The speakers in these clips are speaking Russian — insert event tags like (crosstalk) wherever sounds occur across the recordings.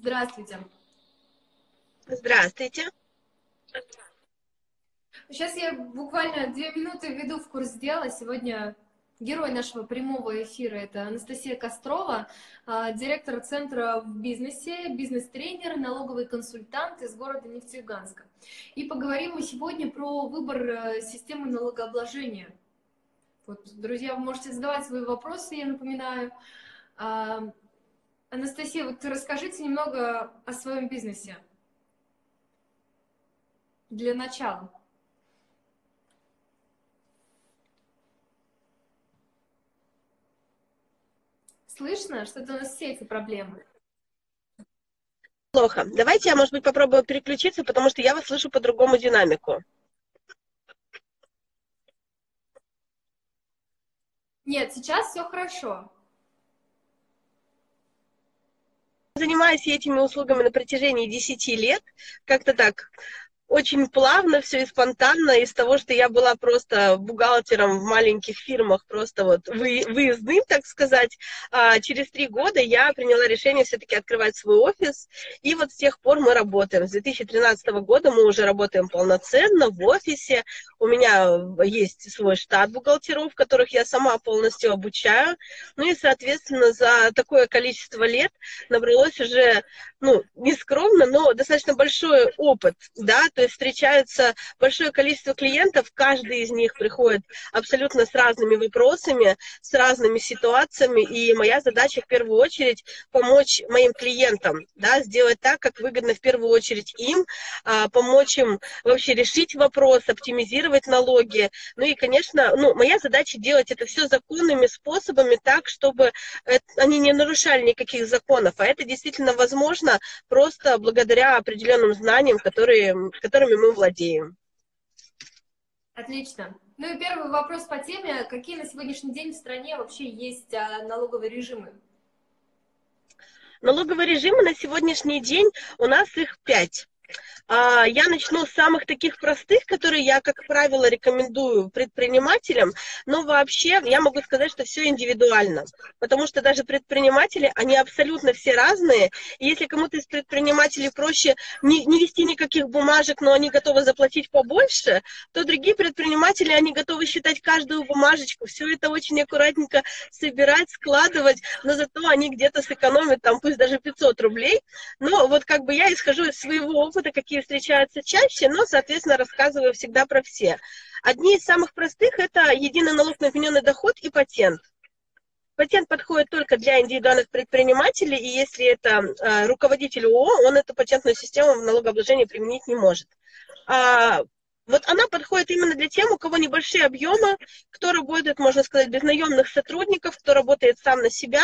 Здравствуйте. Здравствуйте. Сейчас я буквально две минуты введу в курс дела. Сегодня герой нашего прямого эфира – это Анастасия Кострова, а, директор Центра в бизнесе, бизнес-тренер, налоговый консультант из города Нефтеюганска. И поговорим мы сегодня про выбор э, системы налогообложения. Вот, друзья, вы можете задавать свои вопросы, я напоминаю. Анастасия, вот расскажите немного о своем бизнесе. Для начала. Слышно? Что-то у нас все эти проблемы. Плохо. Давайте я, может быть, попробую переключиться, потому что я вас слышу по другому динамику. Нет, сейчас все хорошо. Занимаюсь этими услугами на протяжении 10 лет. Как-то так очень плавно все и спонтанно из того, что я была просто бухгалтером в маленьких фирмах, просто вот вы, выездным, так сказать. А через три года я приняла решение все-таки открывать свой офис, и вот с тех пор мы работаем. С 2013 года мы уже работаем полноценно в офисе. У меня есть свой штат бухгалтеров, которых я сама полностью обучаю. Ну и, соответственно, за такое количество лет набралось уже, ну, не скромно, но достаточно большой опыт, да, то есть встречаются большое количество клиентов, каждый из них приходит абсолютно с разными вопросами, с разными ситуациями, и моя задача в первую очередь помочь моим клиентам, да, сделать так, как выгодно в первую очередь им, а, помочь им вообще решить вопрос, оптимизировать налоги, ну и, конечно, ну, моя задача делать это все законными способами так, чтобы они не нарушали никаких законов, а это действительно возможно просто благодаря определенным знаниям, которые, которыми мы владеем. Отлично. Ну и первый вопрос по теме. Какие на сегодняшний день в стране вообще есть а, налоговые режимы? Налоговые режимы на сегодняшний день у нас их пять. А, я начну с самых таких простых, которые я, как правило, рекомендую предпринимателям, но вообще я могу сказать, что все индивидуально, потому что даже предприниматели, они абсолютно все разные, и если кому-то из предпринимателей проще не, не вести никаких бумажек, но они готовы заплатить побольше, то другие предприниматели, они готовы считать каждую бумажечку, все это очень аккуратненько собирать, складывать, но зато они где-то сэкономят, там, пусть даже 500 рублей, но вот как бы я исхожу из своего опыта, какие такие встречаются чаще, но, соответственно, рассказываю всегда про все. Одни из самых простых – это единый налог на вмененный доход и патент. Патент подходит только для индивидуальных предпринимателей, и если это э, руководитель ООО, он эту патентную систему в налогообложении применить не может. А, вот она подходит именно для тех, у кого небольшие объемы, кто работает, можно сказать, без наемных сотрудников, кто работает сам на себя,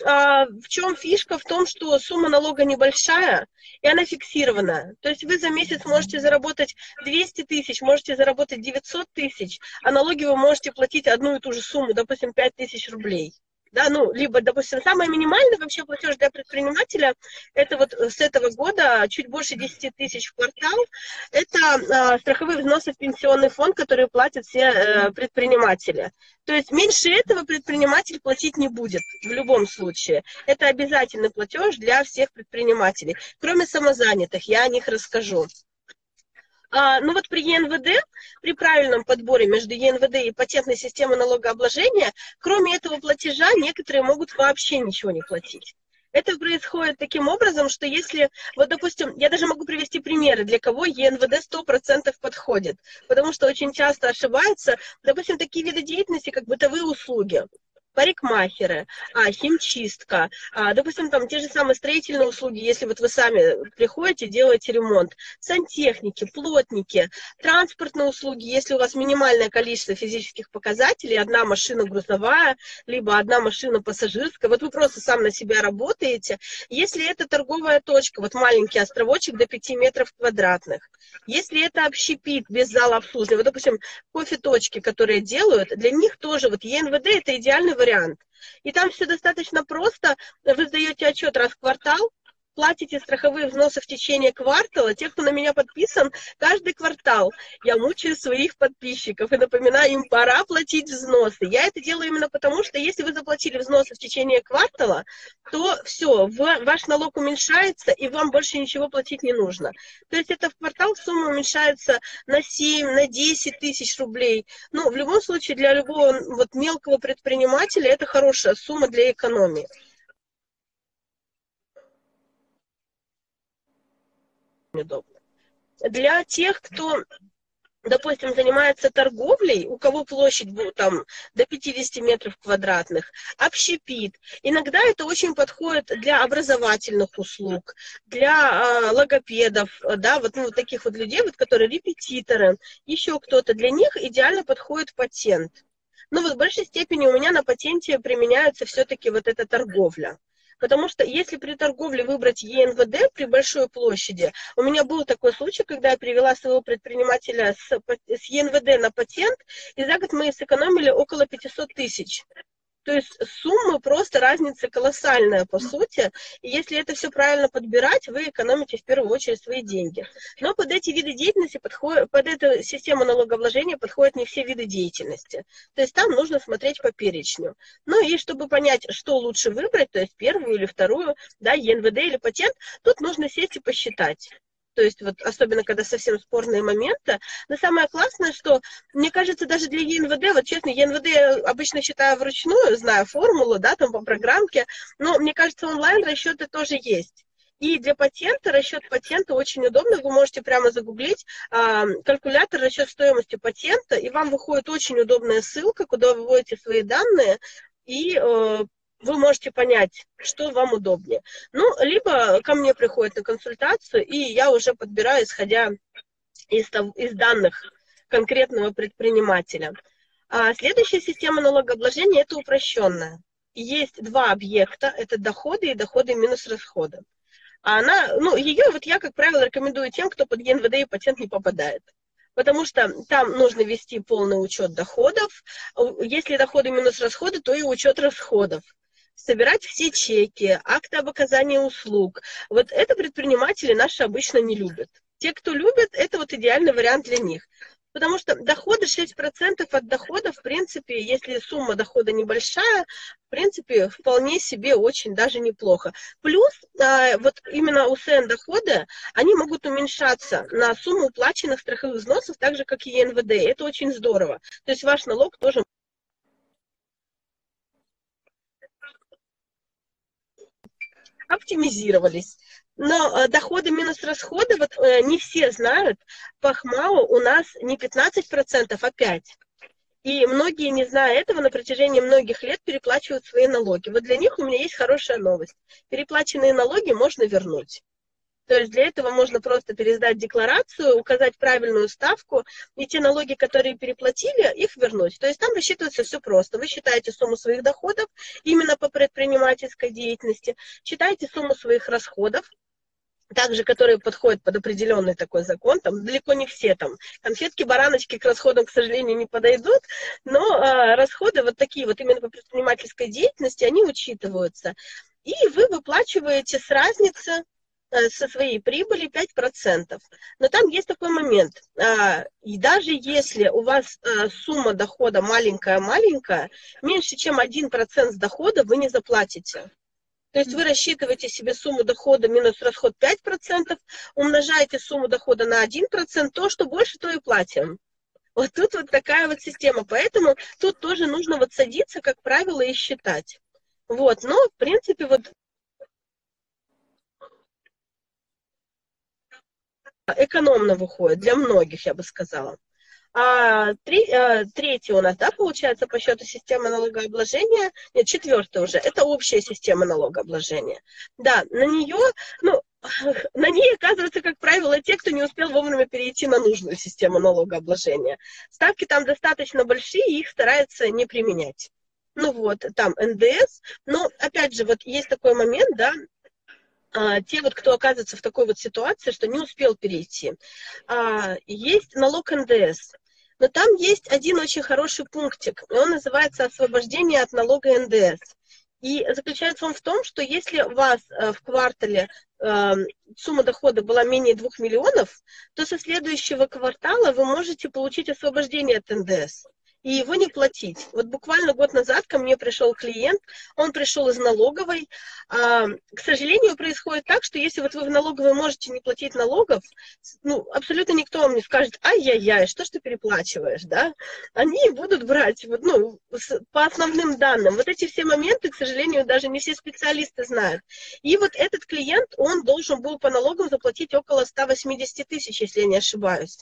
в чем фишка? В том, что сумма налога небольшая, и она фиксирована. То есть вы за месяц можете заработать 200 тысяч, можете заработать 900 тысяч, а налоги вы можете платить одну и ту же сумму, допустим, 5 тысяч рублей да, ну, либо, допустим, самый минимальный вообще платеж для предпринимателя, это вот с этого года чуть больше 10 тысяч в квартал, это э, страховые взносы в пенсионный фонд, которые платят все э, предприниматели. То есть меньше этого предприниматель платить не будет в любом случае. Это обязательный платеж для всех предпринимателей, кроме самозанятых, я о них расскажу. А, ну вот при ЕНВД, при правильном подборе между ЕНВД и патентной системой налогообложения, кроме этого платежа, некоторые могут вообще ничего не платить. Это происходит таким образом, что если, вот, допустим, я даже могу привести примеры, для кого ЕНВД 100% подходит, потому что очень часто ошибаются, допустим, такие виды деятельности, как бытовые услуги парикмахеры, а, химчистка, а, допустим, там те же самые строительные услуги, если вот вы сами приходите, делаете ремонт, сантехники, плотники, транспортные услуги, если у вас минимальное количество физических показателей, одна машина грузовая, либо одна машина пассажирская, вот вы просто сам на себя работаете, если это торговая точка, вот маленький островочек до 5 метров квадратных, если это общепит без зала обслуживания, вот, допустим, кофе-точки, которые делают, для них тоже вот ЕНВД это идеальный вариант. И там все достаточно просто. Вы сдаете отчет раз в квартал, платите страховые взносы в течение квартала, те, кто на меня подписан, каждый квартал я мучаю своих подписчиков и напоминаю им, пора платить взносы. Я это делаю именно потому, что если вы заплатили взносы в течение квартала, то все, ваш налог уменьшается, и вам больше ничего платить не нужно. То есть это в квартал сумма уменьшается на 7, на 10 тысяч рублей. Ну, в любом случае, для любого вот мелкого предпринимателя это хорошая сумма для экономии. Удобно. Для тех, кто допустим, занимается торговлей, у кого площадь там до 50 метров квадратных, общепит. Иногда это очень подходит для образовательных услуг, для э, логопедов, да, вот ну, таких вот людей, вот, которые репетиторы, еще кто-то. Для них идеально подходит патент. Но вот в большей степени у меня на патенте применяется все-таки вот эта торговля. Потому что если при торговле выбрать ЕНВД при большой площади, у меня был такой случай, когда я привела своего предпринимателя с, с ЕНВД на патент, и за год мы сэкономили около 500 тысяч. То есть суммы просто разница колоссальная, по сути. И если это все правильно подбирать, вы экономите в первую очередь свои деньги. Но под эти виды деятельности, подходят, под эту систему налогообложения подходят не все виды деятельности. То есть там нужно смотреть по перечню. Ну и чтобы понять, что лучше выбрать, то есть первую или вторую, да, ЕНВД или патент, тут нужно сесть и посчитать то есть вот особенно когда совсем спорные моменты. Но самое классное, что, мне кажется, даже для ЕНВД, вот честно, ЕНВД я обычно считаю вручную, знаю формулу, да, там по программке, но мне кажется, онлайн расчеты тоже есть. И для патента, расчет патента очень удобно. Вы можете прямо загуглить э, калькулятор расчет стоимости патента, и вам выходит очень удобная ссылка, куда вы вводите свои данные, и э, вы можете понять, что вам удобнее. Ну, либо ко мне приходят на консультацию, и я уже подбираю, исходя из, из данных конкретного предпринимателя. А следующая система налогообложения – это упрощенная. Есть два объекта – это доходы и доходы минус расходы. А она, ну, ее вот я, как правило, рекомендую тем, кто под ЕНВД и патент не попадает потому что там нужно вести полный учет доходов. Если доходы минус расходы, то и учет расходов собирать все чеки, акты об оказании услуг. Вот это предприниматели наши обычно не любят. Те, кто любит, это вот идеальный вариант для них. Потому что доходы, 6% от дохода, в принципе, если сумма дохода небольшая, в принципе, вполне себе очень даже неплохо. Плюс а, вот именно УСН доходы, они могут уменьшаться на сумму уплаченных страховых взносов, так же, как и ЕНВД. Это очень здорово. То есть ваш налог тоже оптимизировались. Но э, доходы минус расходы, вот э, не все знают, по ХМАУ у нас не 15%, а 5%. И многие, не зная этого, на протяжении многих лет переплачивают свои налоги. Вот для них у меня есть хорошая новость. Переплаченные налоги можно вернуть. То есть для этого можно просто пересдать декларацию, указать правильную ставку, и те налоги, которые переплатили, их вернуть. То есть там рассчитывается все просто. Вы считаете сумму своих доходов именно по предпринимательской деятельности, считаете сумму своих расходов, также, которые подходят под определенный такой закон, там далеко не все там. Конфетки, бараночки к расходам, к сожалению, не подойдут, но э, расходы вот такие вот именно по предпринимательской деятельности, они учитываются. И вы выплачиваете с разницы со своей прибыли 5%. Но там есть такой момент. А, и даже если у вас э, сумма дохода маленькая-маленькая, меньше, чем 1% с дохода вы не заплатите. То есть вы рассчитываете себе сумму дохода минус расход 5%, умножаете сумму дохода на 1%, то, что больше, то и платим. Вот тут вот такая вот система. Поэтому тут тоже нужно вот садиться, как правило, и считать. Вот, но, в принципе, вот экономно выходит для многих, я бы сказала. А три, а, третье у нас, да, получается, по счету системы налогообложения, нет, четвертое уже, это общая система налогообложения. Да, на нее, ну, (laughs) на ней оказывается, как правило, те, кто не успел вовремя перейти на нужную систему налогообложения. Ставки там достаточно большие, их стараются не применять. Ну вот, там НДС, но опять же, вот есть такой момент, да, а, те вот, кто оказывается в такой вот ситуации, что не успел перейти, а, есть налог НДС. Но там есть один очень хороший пунктик, и он называется «Освобождение от налога НДС». И заключается он в том, что если у вас э, в квартале э, сумма дохода была менее 2 миллионов, то со следующего квартала вы можете получить освобождение от НДС и его не платить. Вот буквально год назад ко мне пришел клиент, он пришел из налоговой. А, к сожалению, происходит так, что если вот вы в налоговой можете не платить налогов, ну, абсолютно никто вам не скажет, ай-яй-яй, что ж ты переплачиваешь, да? Они будут брать, вот, ну, по основным данным. Вот эти все моменты, к сожалению, даже не все специалисты знают. И вот этот клиент, он должен был по налогам заплатить около 180 тысяч, если я не ошибаюсь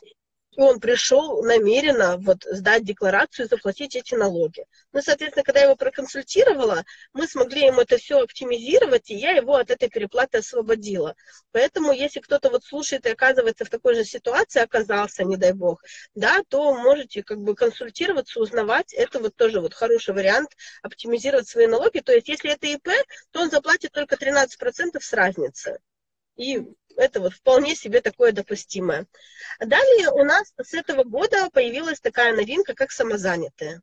и он пришел намеренно вот сдать декларацию и заплатить эти налоги. Ну, соответственно, когда я его проконсультировала, мы смогли ему это все оптимизировать, и я его от этой переплаты освободила. Поэтому, если кто-то вот слушает и оказывается в такой же ситуации, оказался, не дай бог, да, то можете как бы консультироваться, узнавать. Это вот тоже вот хороший вариант оптимизировать свои налоги. То есть, если это ИП, то он заплатит только 13% с разницы. И это вот вполне себе такое допустимое. Далее у нас с этого года появилась такая новинка, как самозанятые.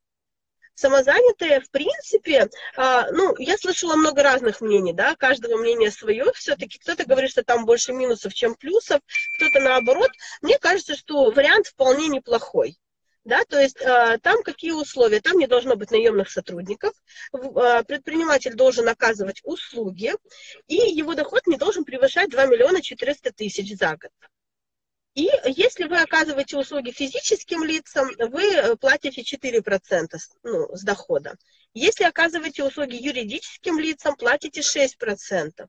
Самозанятые, в принципе, а, ну, я слышала много разных мнений, да, каждого мнения свое, все-таки кто-то говорит, что там больше минусов, чем плюсов, кто-то наоборот. Мне кажется, что вариант вполне неплохой да, то есть э, там какие условия, там не должно быть наемных сотрудников, э, предприниматель должен оказывать услуги, и его доход не должен превышать 2 миллиона 400 тысяч за год. И если вы оказываете услуги физическим лицам, вы платите 4% ну, с дохода. Если оказываете услуги юридическим лицам, платите 6%.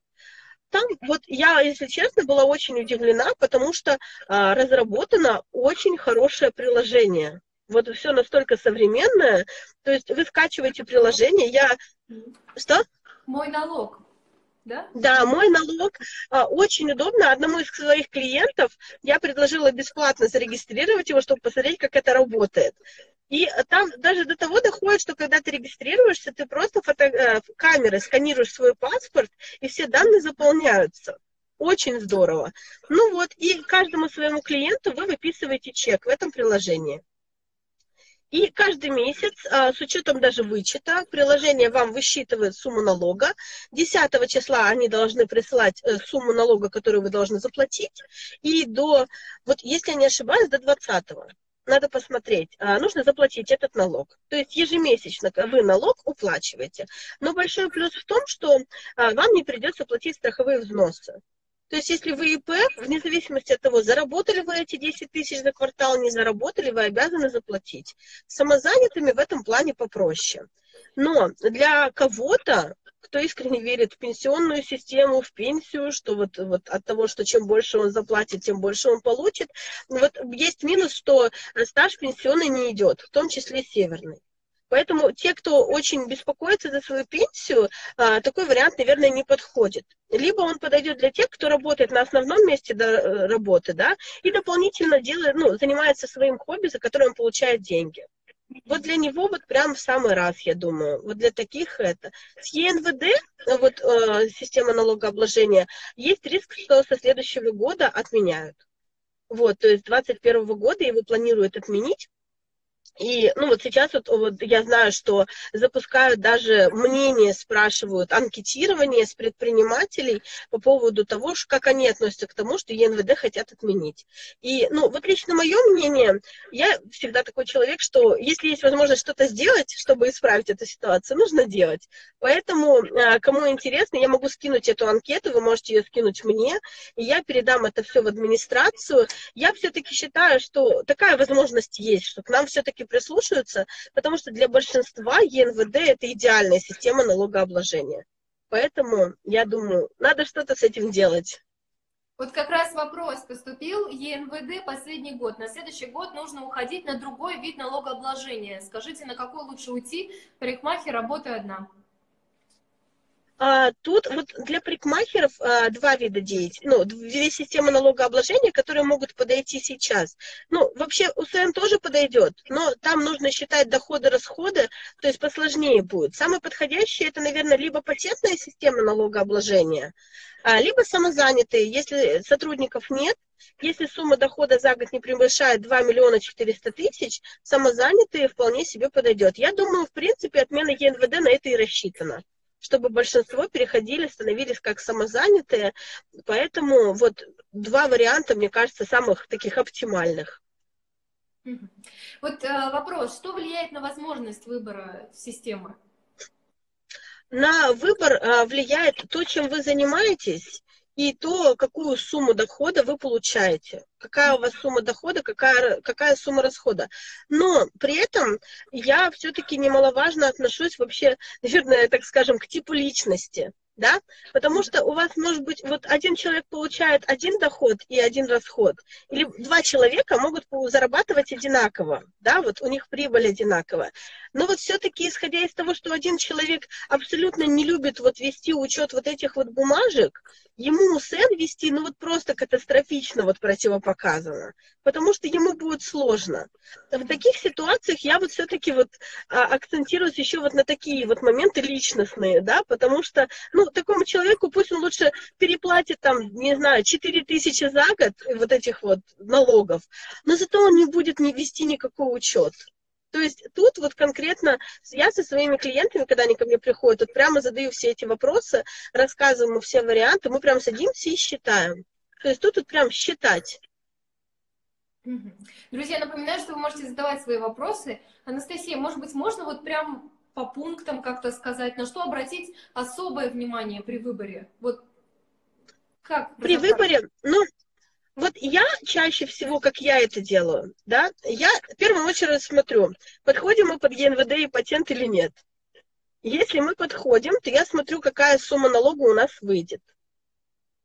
Там вот я, если честно, была очень удивлена, потому что а, разработано очень хорошее приложение. Вот все настолько современное. То есть вы скачиваете приложение, я... Что? Мой налог. Да? Да, мой налог а, очень удобно. Одному из своих клиентов я предложила бесплатно зарегистрировать его, чтобы посмотреть, как это работает. И там даже до того доходит, что когда ты регистрируешься, ты просто фото... Э, камерой сканируешь свой паспорт, и все данные заполняются. Очень здорово. Ну вот, и каждому своему клиенту вы выписываете чек в этом приложении. И каждый месяц, а, с учетом даже вычета, приложение вам высчитывает сумму налога. 10 числа они должны присылать э, сумму налога, которую вы должны заплатить. И до, вот если я не ошибаюсь, до 20 надо посмотреть, а, нужно заплатить этот налог. То есть ежемесячно вы налог уплачиваете. Но большой плюс в том, что а, вам не придется платить страховые взносы. То есть, если вы ИП, вне зависимости от того, заработали вы эти 10 тысяч за квартал, не заработали, вы обязаны заплатить. Самозанятыми в этом плане попроще. Но для кого-то кто искренне верит в пенсионную систему, в пенсию, что вот, вот от того, что чем больше он заплатит, тем больше он получит. Вот есть минус, что стаж пенсионный не идет, в том числе северный. Поэтому те, кто очень беспокоится за свою пенсию, а, такой вариант, наверное, не подходит. Либо он подойдет для тех, кто работает на основном месте э, работы, да, и дополнительно делает, ну, занимается своим хобби, за которое он получает деньги. Вот для него вот прям в самый раз, я думаю. Вот для таких это. С ЕНВД, вот э, система налогообложения, есть риск, что со следующего года отменяют. Вот, то есть 2021 года его планируют отменить. И, ну, вот сейчас вот, вот я знаю, что запускают даже мнение, спрашивают, анкетирование с предпринимателей по поводу того, как они относятся к тому, что ЕНВД хотят отменить. И, ну, вот лично мое мнение, я всегда такой человек, что если есть возможность что-то сделать, чтобы исправить эту ситуацию, нужно делать. Поэтому, а, кому интересно, я могу скинуть эту анкету, вы можете ее скинуть мне, и я передам это все в администрацию. Я все-таки считаю, что такая возможность есть, что к нам все-таки все-таки прислушаются, потому что для большинства ЕНВД это идеальная система налогообложения. Поэтому, я думаю, надо что-то с этим делать. Вот как раз вопрос поступил. ЕНВД последний год. На следующий год нужно уходить на другой вид налогообложения. Скажите, на какой лучше уйти? Парикмахер, работа одна. А, тут вот для парикмахеров а, два вида деятельности, ну, две системы налогообложения, которые могут подойти сейчас. Ну, вообще УСН тоже подойдет, но там нужно считать доходы-расходы, то есть посложнее будет. Самый подходящий это, наверное, либо патентная система налогообложения, а, либо самозанятые, если сотрудников нет, если сумма дохода за год не превышает 2 миллиона 400 тысяч, самозанятые вполне себе подойдет. Я думаю, в принципе, отмена ЕНВД на это и рассчитана чтобы большинство переходили, становились как самозанятые. Поэтому вот два варианта, мне кажется, самых таких оптимальных. Вот э, вопрос, что влияет на возможность выбора системы? На выбор э, влияет то, чем вы занимаетесь, и то, какую сумму дохода вы получаете. Какая у вас сумма дохода, какая, какая сумма расхода. Но при этом я все-таки немаловажно отношусь вообще, наверное, так скажем, к типу личности да, потому что у вас может быть, вот один человек получает один доход и один расход, или два человека могут зарабатывать одинаково, да, вот у них прибыль одинаковая. Но вот все-таки, исходя из того, что один человек абсолютно не любит вот вести учет вот этих вот бумажек, ему СЭН вести, ну вот просто катастрофично вот противопоказано, потому что ему будет сложно. В таких ситуациях я вот все-таки вот а, акцентируюсь еще вот на такие вот моменты личностные, да, потому что, ну, такому человеку пусть он лучше переплатит там, не знаю, 4 тысячи за год вот этих вот налогов, но зато он не будет не вести никакой учет. То есть тут вот конкретно я со своими клиентами, когда они ко мне приходят, вот прямо задаю все эти вопросы, рассказываю ему все варианты, мы прям садимся и считаем. То есть тут вот прям считать. Друзья, напоминаю, что вы можете задавать свои вопросы. Анастасия, может быть, можно вот прям по пунктам как-то сказать, на что обратить особое внимание при выборе? Вот как? При выборе, ну, вот я чаще всего, как я это делаю, да, я в первую очередь смотрю, подходим мы под ЕНВД и патент или нет. Если мы подходим, то я смотрю, какая сумма налога у нас выйдет.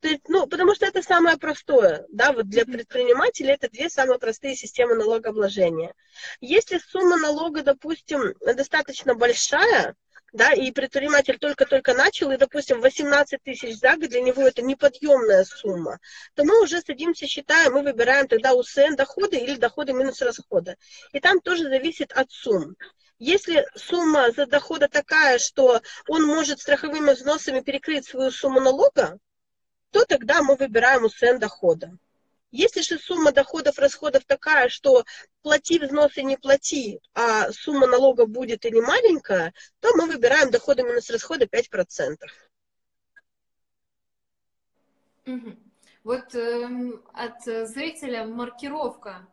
То есть, ну, потому что это самое простое, да, вот для предпринимателей это две самые простые системы налогообложения. Если сумма налога, допустим, достаточно большая, да, и предприниматель только-только начал, и, допустим, 18 тысяч за год для него это неподъемная сумма, то мы уже садимся, считаем, мы выбираем тогда УСН доходы или доходы минус расходы. И там тоже зависит от сумм. Если сумма за дохода такая, что он может страховыми взносами перекрыть свою сумму налога, то тогда мы выбираем УСН дохода. Если же сумма доходов, расходов такая, что плати взносы, не плати, а сумма налога будет или маленькая, то мы выбираем доходы минус расходы 5%. Угу. Вот э, от зрителя маркировка.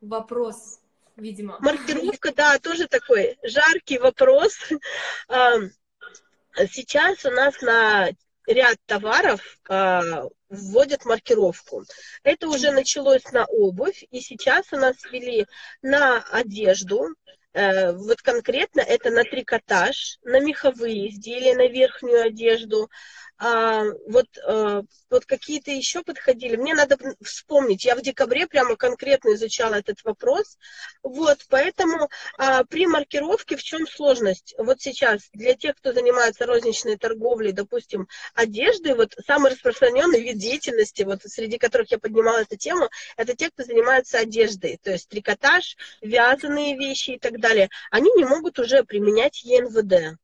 Вопрос, видимо. Маркировка, да, тоже такой жаркий вопрос. (laughs) Сейчас у нас на ряд товаров а, вводят маркировку. Это уже началось на обувь, и сейчас у нас ввели на одежду, э, вот конкретно это на трикотаж, на меховые изделия, на верхнюю одежду, а, вот, а, вот какие-то еще подходили. Мне надо вспомнить. Я в декабре прямо конкретно изучала этот вопрос. Вот, поэтому а, при маркировке в чем сложность? Вот сейчас для тех, кто занимается розничной торговлей, допустим, одежды, вот самый распространенный вид деятельности, вот среди которых я поднимала эту тему, это те, кто занимается одеждой, то есть трикотаж, вязаные вещи и так далее. Они не могут уже применять ЕНВД.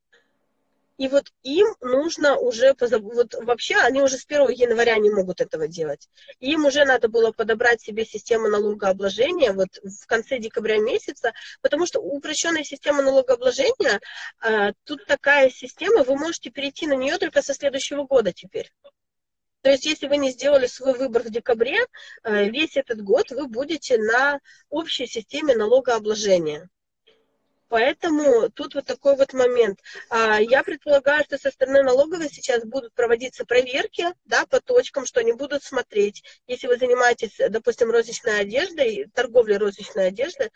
И вот им нужно уже, вот вообще они уже с 1 января не могут этого делать. Им уже надо было подобрать себе систему налогообложения вот в конце декабря месяца, потому что упрощенная система налогообложения, э, тут такая система, вы можете перейти на нее только со следующего года теперь. То есть, если вы не сделали свой выбор в декабре, э, весь этот год вы будете на общей системе налогообложения. Поэтому тут вот такой вот момент. А, я предполагаю, что со стороны налоговой сейчас будут проводиться проверки да, по точкам, что они будут смотреть. Если вы занимаетесь, допустим, розничной одеждой, торговлей розничной одежды,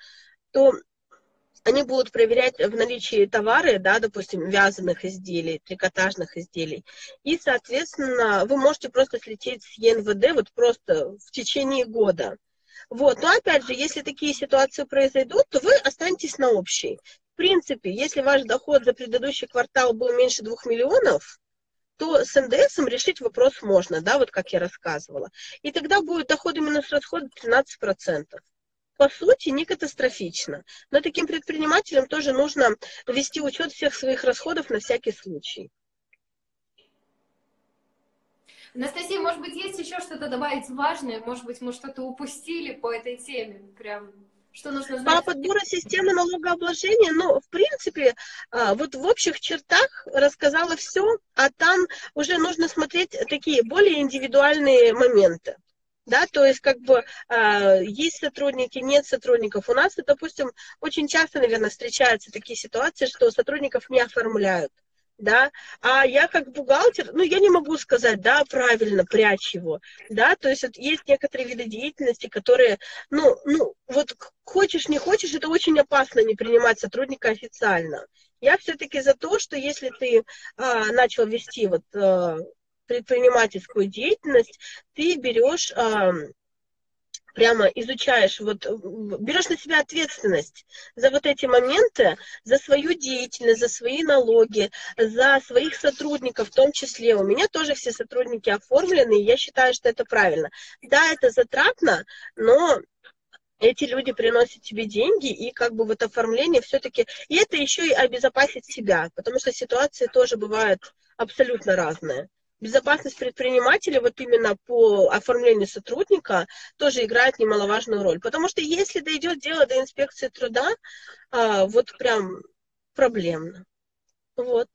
то они будут проверять в наличии товары, да, допустим, вязаных изделий, трикотажных изделий. И, соответственно, вы можете просто слететь с ЕНВД вот просто в течение года. Вот. Но опять же, если такие ситуации произойдут, то вы останетесь на общей. В принципе, если ваш доход за предыдущий квартал был меньше 2 миллионов, то с НДС решить вопрос можно, да, вот как я рассказывала. И тогда будет доходы минус расходы 13%. По сути, не катастрофично. Но таким предпринимателям тоже нужно вести учет всех своих расходов на всякий случай. Анастасия, может быть, есть еще что-то добавить важное? Может быть, мы что-то упустили по этой теме? Прям Что нужно знать? По подбору системы налогообложения, ну, в принципе, а, вот в общих чертах рассказала все, а там уже нужно смотреть такие более индивидуальные моменты. Да, то есть как бы э, есть сотрудники, нет сотрудников. У нас, допустим, очень часто, наверное, встречаются такие ситуации, что сотрудников не оформляют да, а я как бухгалтер, ну, я не могу сказать, да, правильно, прячь его, да, то есть вот есть некоторые виды деятельности, которые, ну, ну, вот хочешь, не хочешь, это очень опасно не принимать сотрудника официально. Я все-таки за то, что если ты а, начал вести вот а, предпринимательскую деятельность, ты берешь а, прямо изучаешь, вот берешь на себя ответственность за вот эти моменты, за свою деятельность, за свои налоги, за своих сотрудников в том числе. У меня тоже все сотрудники оформлены, и я считаю, что это правильно. Да, это затратно, но эти люди приносят тебе деньги, и как бы вот оформление все-таки... И это еще и обезопасить себя, потому что ситуации тоже бывают абсолютно разные безопасность предпринимателя вот именно по оформлению сотрудника тоже играет немаловажную роль. Потому что если дойдет дело до инспекции труда, а, вот прям проблемно. Вот.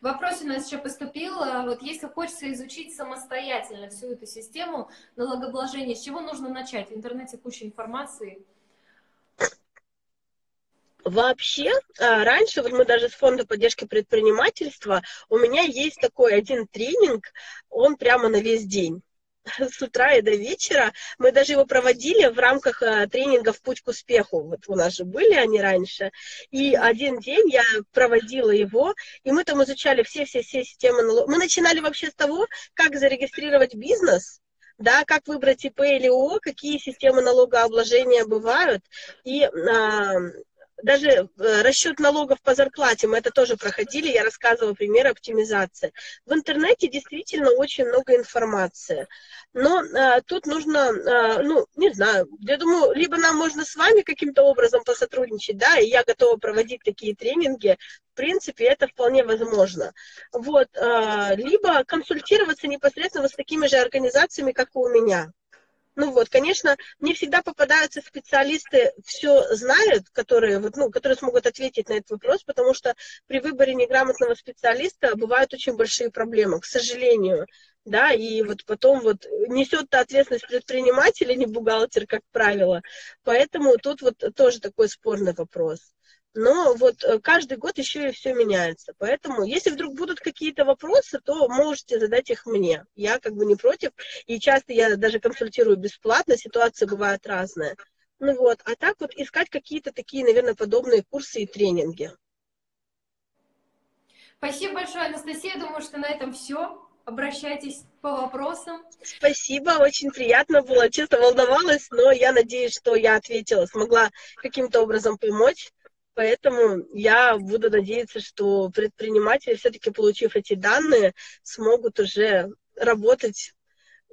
Вопрос у нас еще поступил. А, вот если хочется изучить самостоятельно всю эту систему налогообложения, с чего нужно начать? В интернете куча информации. Вообще, а, раньше, вот мы даже с фонда поддержки предпринимательства, у меня есть такой один тренинг, он прямо на весь день (laughs) с утра и до вечера. Мы даже его проводили в рамках а, тренингов «Путь к успеху». Вот у нас же были они раньше. И один день я проводила его, и мы там изучали все-все-все системы налогов. Мы начинали вообще с того, как зарегистрировать бизнес, да, как выбрать ИП или ООО, какие системы налогообложения бывают. И а, даже э, расчет налогов по зарплате, мы это тоже проходили, я рассказывала пример оптимизации. В интернете действительно очень много информации, но а, тут нужно, а, ну, не знаю, я думаю, либо нам можно с вами каким-то образом посотрудничать, да, и я готова проводить такие тренинги, в принципе, это вполне возможно. Вот, а, либо консультироваться непосредственно с такими же организациями, как и у меня. Ну вот, конечно, не всегда попадаются специалисты, все знают, которые, вот, ну, которые смогут ответить на этот вопрос, потому что при выборе неграмотного специалиста бывают очень большие проблемы, к сожалению. Да, и вот потом вот несет ответственность предприниматель, а не бухгалтер, как правило. Поэтому тут вот тоже такой спорный вопрос но вот э, каждый год еще и все меняется. Поэтому, если вдруг будут какие-то вопросы, то можете задать их мне. Я как бы не против, и часто я даже консультирую бесплатно, ситуации бывают разные. Ну вот, а так вот искать какие-то такие, наверное, подобные курсы и тренинги. Спасибо большое, Анастасия. Думаю, что на этом все. Обращайтесь по вопросам. Спасибо, очень приятно было. Честно волновалась, но я надеюсь, что я ответила, смогла каким-то образом помочь. Поэтому я буду надеяться, что предприниматели, все-таки получив эти данные, смогут уже работать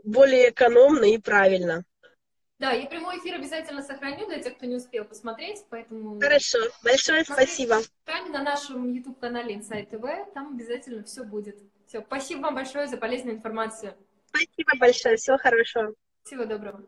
более экономно и правильно. Да, я прямой эфир обязательно сохраню для тех, кто не успел посмотреть, поэтому... Хорошо, большое спасибо. На нашем YouTube-канале Insight TV, там обязательно все будет. Все, спасибо вам большое за полезную информацию. Спасибо большое, всего хорошего. Всего доброго.